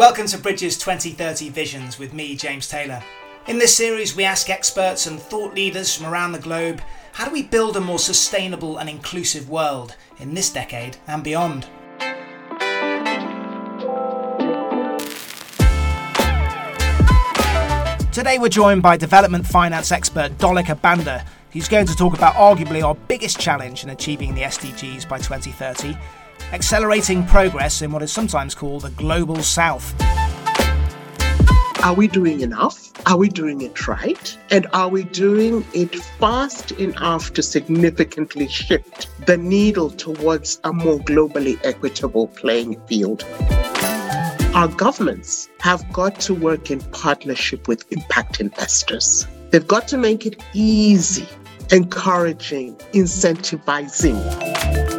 Welcome to Bridges 2030 Visions with me, James Taylor. In this series, we ask experts and thought leaders from around the globe how do we build a more sustainable and inclusive world in this decade and beyond? Today, we're joined by development finance expert Dolika Banda, who's going to talk about arguably our biggest challenge in achieving the SDGs by 2030 accelerating progress in what is sometimes called the global south. Are we doing enough? Are we doing it right? And are we doing it fast enough to significantly shift the needle towards a more globally equitable playing field? Our governments have got to work in partnership with impact investors. They've got to make it easy, encouraging, incentivizing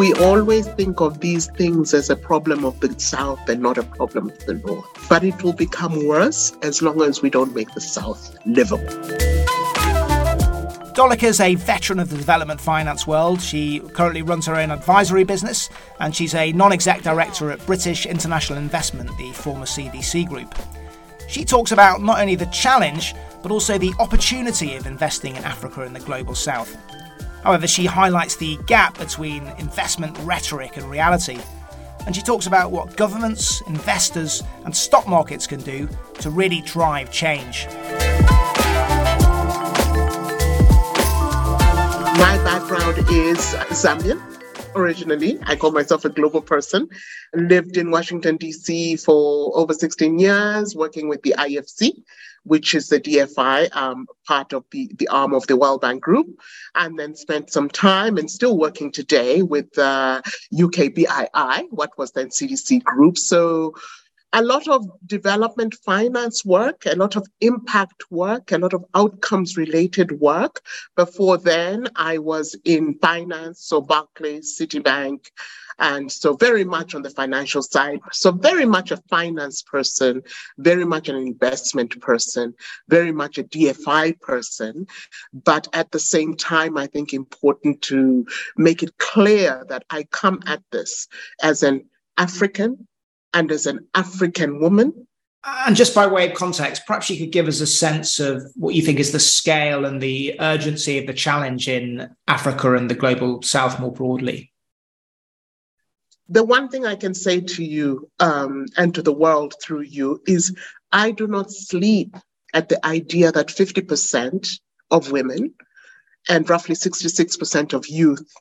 we always think of these things as a problem of the South and not a problem of the North. But it will become worse as long as we don't make the South livable. Dolika is a veteran of the development finance world. She currently runs her own advisory business and she's a non exec director at British International Investment, the former CDC group. She talks about not only the challenge, but also the opportunity of investing in Africa and the global south. However, she highlights the gap between investment rhetoric and reality, and she talks about what governments, investors, and stock markets can do to really drive change. My background is Zambian originally. I call myself a global person. Lived in Washington, D.C. for over 16 years, working with the IFC, which is the DFI um, part of the, the arm of the World Bank Group, and then spent some time and still working today with uh, UKBII, what was then CDC Group. So a lot of development finance work, a lot of impact work, a lot of outcomes related work. Before then, I was in finance, so Barclays, Citibank, and so very much on the financial side. So very much a finance person, very much an investment person, very much a DFI person. But at the same time, I think important to make it clear that I come at this as an African and as an African woman. And just by way of context, perhaps you could give us a sense of what you think is the scale and the urgency of the challenge in Africa and the global south more broadly. The one thing I can say to you um, and to the world through you is I do not sleep at the idea that 50% of women and roughly 66% of youth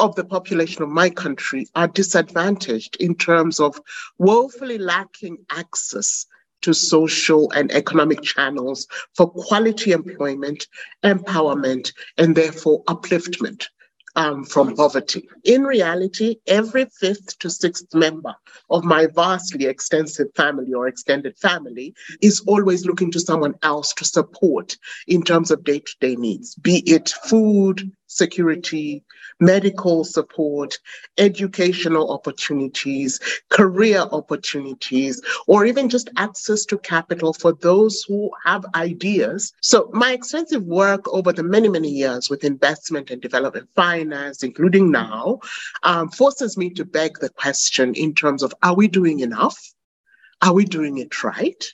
of the population of my country are disadvantaged in terms of woefully lacking access to social and economic channels for quality employment, empowerment, and therefore upliftment um, from poverty. In reality, every fifth to sixth member of my vastly extensive family or extended family is always looking to someone else to support in terms of day to day needs, be it food, security, medical support, educational opportunities, career opportunities, or even just access to capital for those who have ideas. So, my extensive work over the many, many years with investment and development finance, including now, um, forces me to beg the question in terms of are we doing enough? Are we doing it right?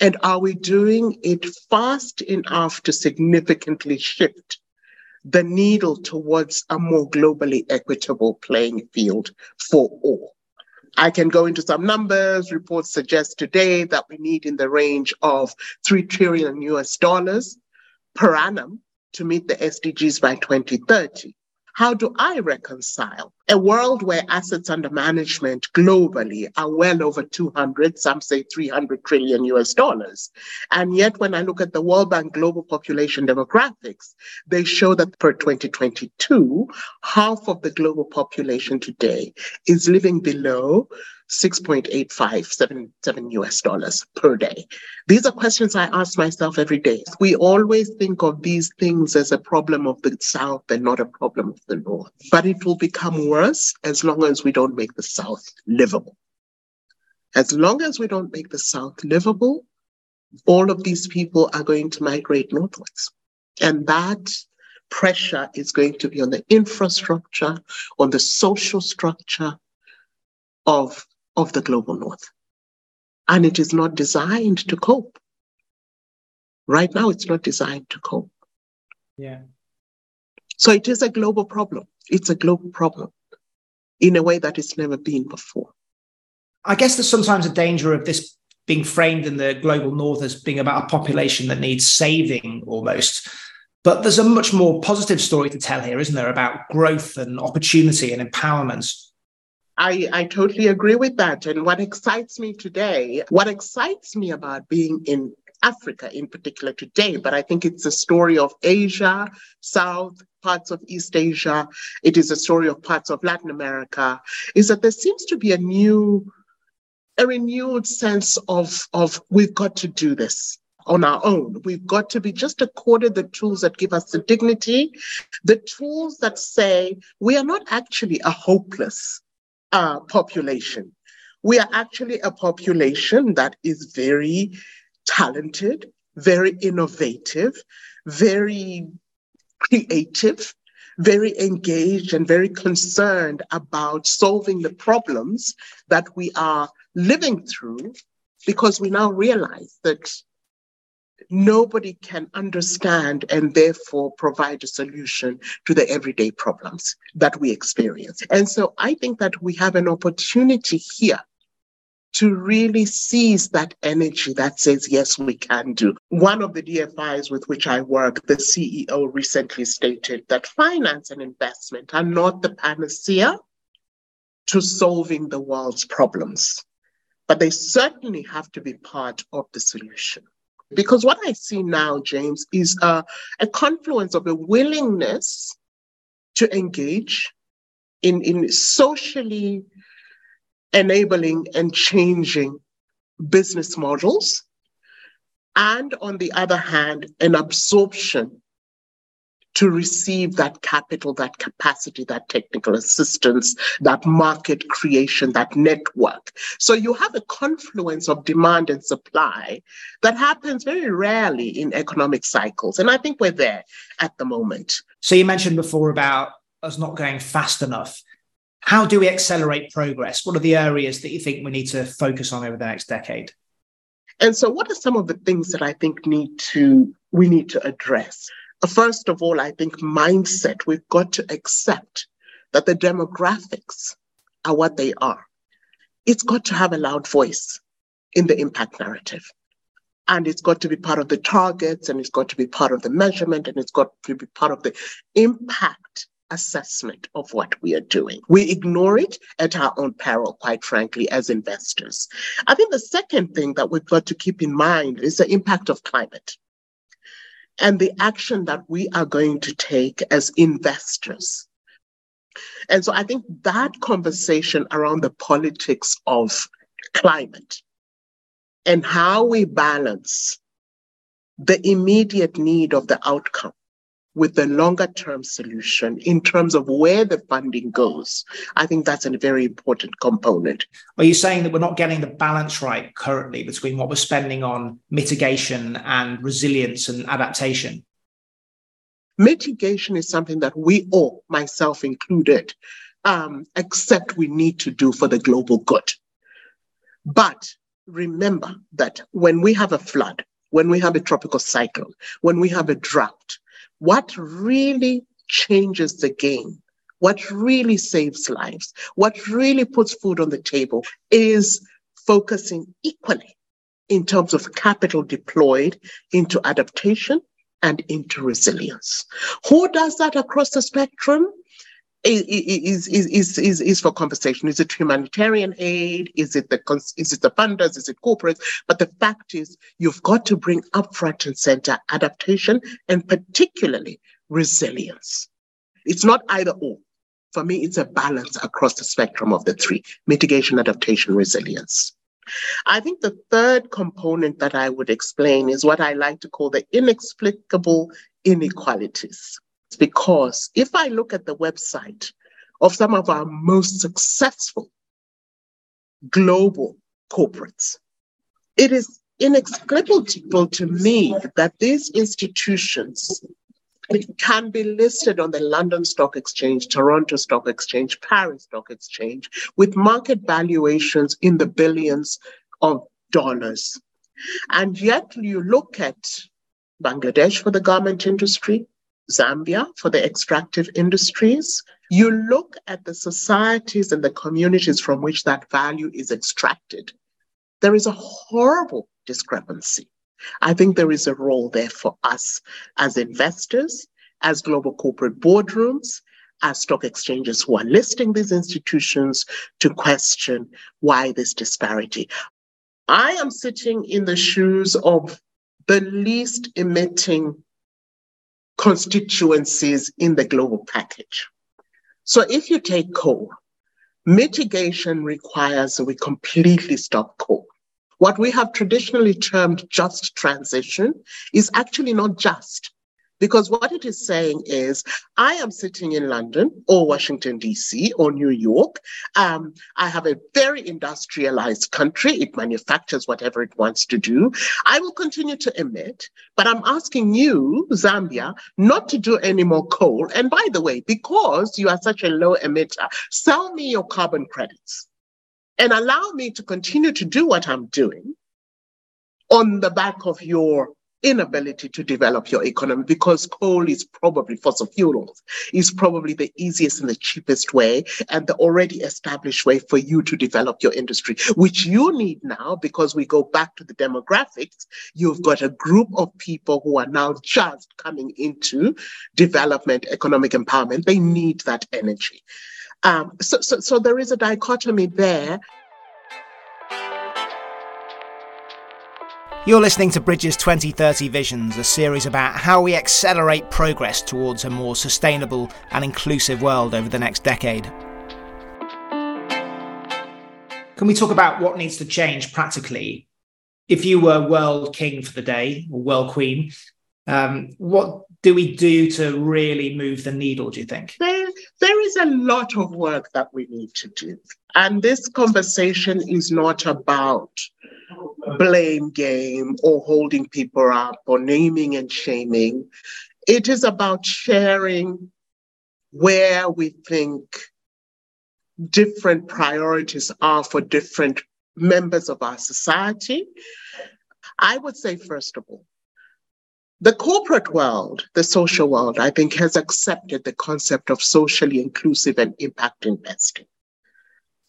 And are we doing it fast enough to significantly shift the needle towards a more globally equitable playing field for all. I can go into some numbers. Reports suggest today that we need in the range of 3 trillion US dollars per annum to meet the SDGs by 2030. How do I reconcile a world where assets under management globally are well over 200, some say 300 trillion US dollars? And yet, when I look at the World Bank global population demographics, they show that per 2022, half of the global population today is living below 6.8577 US dollars per day. These are questions I ask myself every day. We always think of these things as a problem of the South and not a problem of the North. But it will become worse as long as we don't make the South livable. As long as we don't make the South livable, all of these people are going to migrate northwards. And that pressure is going to be on the infrastructure, on the social structure of of the global north. and it is not designed to cope. Right now, it's not designed to cope. Yeah. So it is a global problem. It's a global problem in a way that it's never been before. I guess there's sometimes a danger of this being framed in the global north as being about a population that needs saving almost. But there's a much more positive story to tell here, isn't there, about growth and opportunity and empowerment? I, I totally agree with that. And what excites me today, what excites me about being in Africa in particular today, but I think it's a story of Asia, South, parts of East Asia, it is a story of parts of Latin America, is that there seems to be a new, a renewed sense of, of we've got to do this on our own. We've got to be just accorded the tools that give us the dignity, the tools that say we are not actually a hopeless uh, population. We are actually a population that is very talented, very innovative, very creative, very engaged, and very concerned about solving the problems that we are living through because we now realize that nobody can understand and therefore provide a solution to the everyday problems that we experience. And so I think that we have an opportunity here to really seize that energy that says, yes, we can do. One of the DFIs with which I work, the CEO recently stated that finance and investment are not the panacea to solving the world's problems, but they certainly have to be part of the solution. Because what I see now, James, is a, a confluence of a willingness to engage in, in socially enabling and changing business models. And on the other hand, an absorption to receive that capital, that capacity, that technical assistance, that market creation, that network. So you have a confluence of demand and supply that happens very rarely in economic cycles. And I think we're there at the moment. So you mentioned before about us not going fast enough. How do we accelerate progress? What are the areas that you think we need to focus on over the next decade? And so what are some of the things that I think need to we need to address? First of all, I think mindset. We've got to accept that the demographics are what they are. It's got to have a loud voice in the impact narrative. And it's got to be part of the targets, and it's got to be part of the measurement, and it's got to be part of the impact assessment of what we are doing. We ignore it at our own peril, quite frankly, as investors. I think the second thing that we've got to keep in mind is the impact of climate and the action that we are going to take as investors. And so I think that conversation around the politics of climate and how we balance the immediate need of the outcome with the longer term solution in terms of where the funding goes. I think that's a very important component. Are you saying that we're not getting the balance right currently between what we're spending on mitigation and resilience and adaptation? Mitigation is something that we all, myself included, um, accept we need to do for the global good. But remember that when we have a flood, when we have a tropical cyclone, when we have a drought, what really changes the game, what really saves lives, what really puts food on the table is focusing equally in terms of capital deployed into adaptation and into resilience. Who does that across the spectrum? Is, is, is, is, is for conversation. Is it humanitarian aid? Is it the is it the funders? Is it corporates? But the fact is, you've got to bring up front and center adaptation and particularly resilience. It's not either or. For me, it's a balance across the spectrum of the three mitigation, adaptation, resilience. I think the third component that I would explain is what I like to call the inexplicable inequalities because if I look at the website of some of our most successful global corporates, it is inexplicable to me that these institutions can be listed on the London Stock Exchange, Toronto Stock Exchange, Paris Stock Exchange, with market valuations in the billions of dollars. And yet you look at Bangladesh for the garment industry, Zambia for the extractive industries. You look at the societies and the communities from which that value is extracted. There is a horrible discrepancy. I think there is a role there for us as investors, as global corporate boardrooms, as stock exchanges who are listing these institutions to question why this disparity. I am sitting in the shoes of the least emitting constituencies in the global package. So if you take coal, mitigation requires that we completely stop coal. What we have traditionally termed just transition is actually not just. Because what it is saying is, I am sitting in London or Washington, D.C. or New York. Um, I have a very industrialized country. It manufactures whatever it wants to do. I will continue to emit, but I'm asking you, Zambia, not to do any more coal. And by the way, because you are such a low emitter, sell me your carbon credits and allow me to continue to do what I'm doing on the back of your inability to develop your economy because coal is probably fossil fuels is probably the easiest and the cheapest way and the already established way for you to develop your industry which you need now because we go back to the demographics. You've got a group of people who are now just coming into development economic empowerment. They need that energy. Um, so, so, so there is a dichotomy there You're listening to Bridges 2030 Visions, a series about how we accelerate progress towards a more sustainable and inclusive world over the next decade. Can we talk about what needs to change practically? If you were world king for the day or world queen, um, what do we do to really move the needle, do you think? There is a lot of work that we need to do. And this conversation is not about blame game or holding people up or naming and shaming. It is about sharing where we think different priorities are for different members of our society. I would say, first of all, the corporate world, the social world, I think has accepted the concept of socially inclusive and impact investing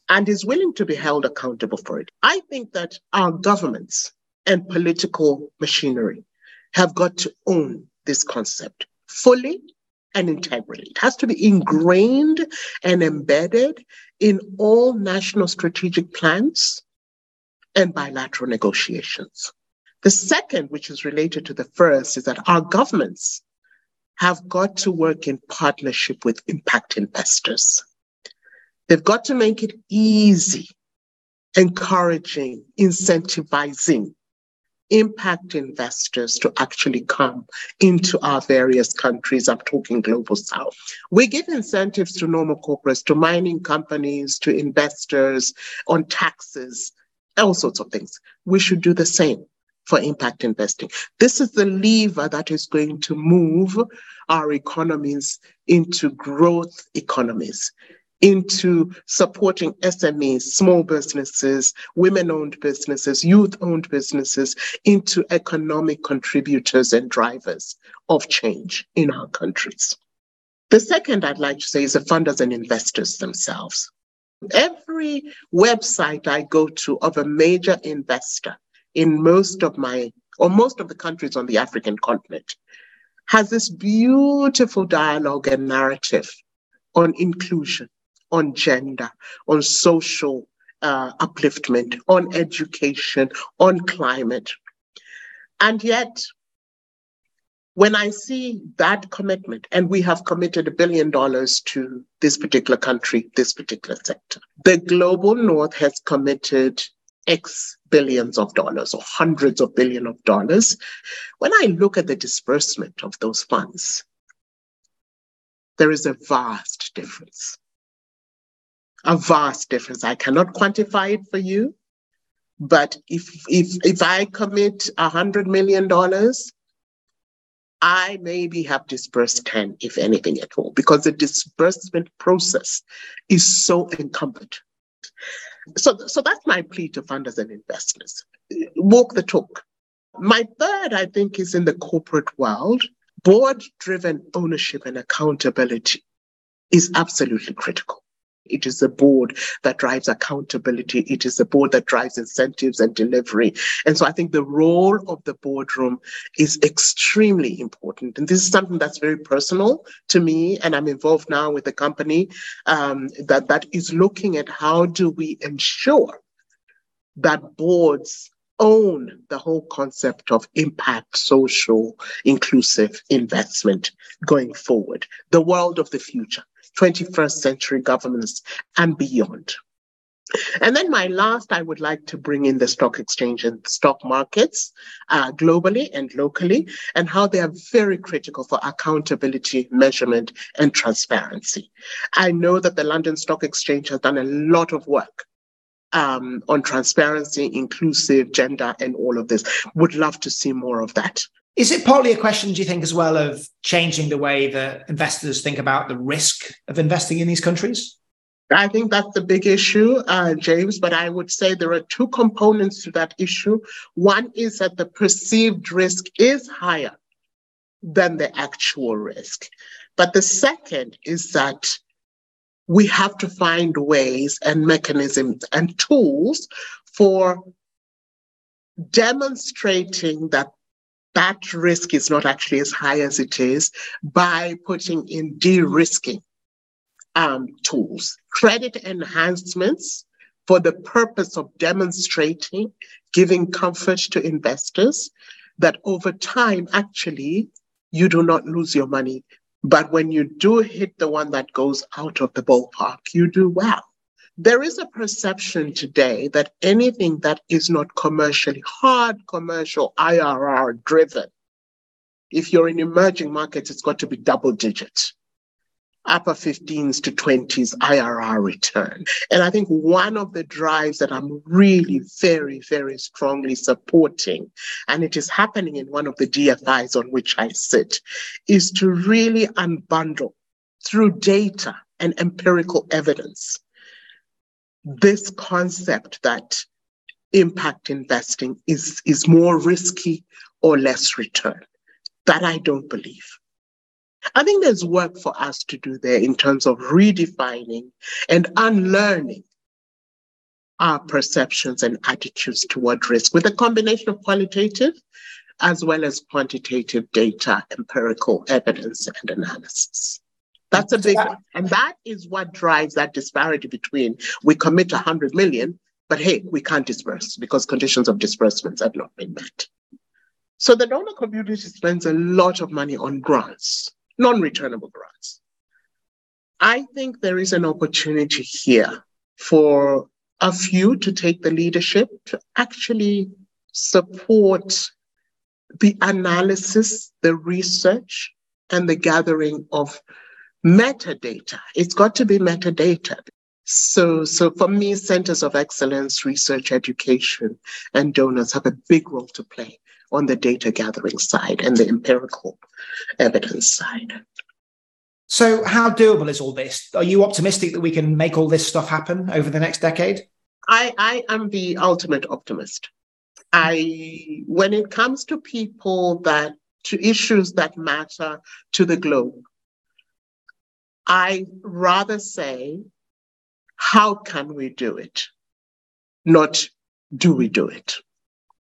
and is willing to be held accountable for it. I think that our governments and political machinery have got to own this concept fully and integrally. It has to be ingrained and embedded in all national strategic plans and bilateral negotiations. The second, which is related to the first, is that our governments have got to work in partnership with impact investors. They've got to make it easy, encouraging, incentivizing impact investors to actually come into our various countries. I'm talking global south. We give incentives to normal corporates, to mining companies, to investors on taxes, all sorts of things. We should do the same for impact investing. This is the lever that is going to move our economies into growth economies into supporting SMEs, small businesses, women owned businesses, youth owned businesses, into economic contributors and drivers of change in our countries. The second I'd like to say is the funders and investors themselves. Every website I go to of a major investor in most of my, or most of the countries on the African continent, has this beautiful dialogue and narrative on inclusion on gender, on social uh, upliftment, on education, on climate. And yet, when I see that commitment, and we have committed a billion dollars to this particular country, this particular sector, the global north has committed X billions of dollars or hundreds of billions of dollars. When I look at the disbursement of those funds, there is a vast difference a vast difference. I cannot quantify it for you, but if if if I commit a hundred million dollars, I maybe have disbursed 10, if anything at all, because the disbursement process is so encumbered. So, so that's my plea to funders and investors. Walk the talk. My third, I think, is in the corporate world. Board driven ownership and accountability is absolutely critical. It is the board that drives accountability. It is the board that drives incentives and delivery. And so I think the role of the boardroom is extremely important. And this is something that's very personal to me. And I'm involved now with a company um, that, that is looking at how do we ensure that boards own the whole concept of impact, social, inclusive investment going forward, the world of the future. 21st century governance and beyond. And then my last, I would like to bring in the stock exchange and stock markets uh, globally and locally, and how they are very critical for accountability, measurement, and transparency. I know that the London Stock Exchange has done a lot of work um, on transparency, inclusive, gender, and all of this. Would love to see more of that. Is it partly a question, do you think, as well, of changing the way that investors think about the risk of investing in these countries? I think that's the big issue, uh, James, but I would say there are two components to that issue. One is that the perceived risk is higher than the actual risk. But the second is that we have to find ways and mechanisms and tools for demonstrating that that risk is not actually as high as it is by putting in de-risking um, tools, credit enhancements for the purpose of demonstrating, giving comfort to investors that over time, actually, you do not lose your money. But when you do hit the one that goes out of the ballpark, you do well. There is a perception today that anything that is not commercially hard, commercial, IRR driven, if you're in emerging markets, it's got to be double digit, upper 15s to 20s IRR return. And I think one of the drives that I'm really very, very strongly supporting, and it is happening in one of the DFIs on which I sit, is to really unbundle through data and empirical evidence this concept that impact investing is, is more risky or less return. That I don't believe. I think there's work for us to do there in terms of redefining and unlearning our perceptions and attitudes toward risk with a combination of qualitative as well as quantitative data, empirical evidence, and analysis. That's a big one. And that is what drives that disparity between we commit 100 million, but hey, we can't disperse because conditions of disbursements have not been met. So the donor community spends a lot of money on grants, non returnable grants. I think there is an opportunity here for a few to take the leadership to actually support the analysis, the research, and the gathering of metadata. It's got to be metadata. So, so for me, centers of excellence, research, education, and donors have a big role to play on the data gathering side and the empirical evidence side. So, how doable is all this? Are you optimistic that we can make all this stuff happen over the next decade? I, I am the ultimate optimist. I, when it comes to people that, to issues that matter to the globe, I rather say, how can we do it? Not do we do it?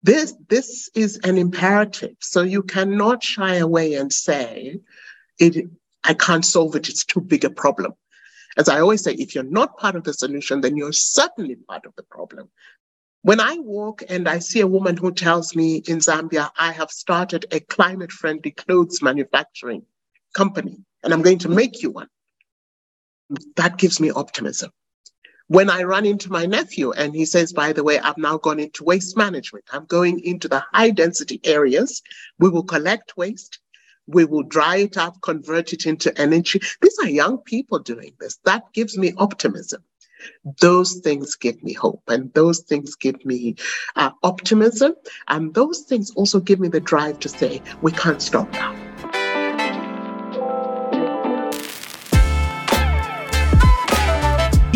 This, this is an imperative. So you cannot shy away and say, it, I can't solve it. It's too big a problem. As I always say, if you're not part of the solution, then you're certainly part of the problem. When I walk and I see a woman who tells me in Zambia, I have started a climate friendly clothes manufacturing company and I'm going to make you one that gives me optimism. When I run into my nephew and he says, by the way, I've now gone into waste management. I'm going into the high density areas. We will collect waste. We will dry it up, convert it into energy. These are young people doing this. That gives me optimism. Those things give me hope and those things give me uh, optimism. And those things also give me the drive to say, we can't stop now.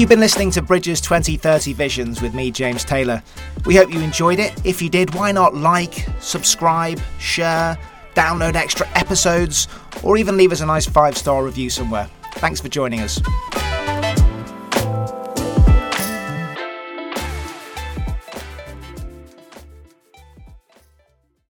You've been listening to Bridges 2030 Visions with me, James Taylor. We hope you enjoyed it. If you did, why not like, subscribe, share, download extra episodes, or even leave us a nice five star review somewhere. Thanks for joining us.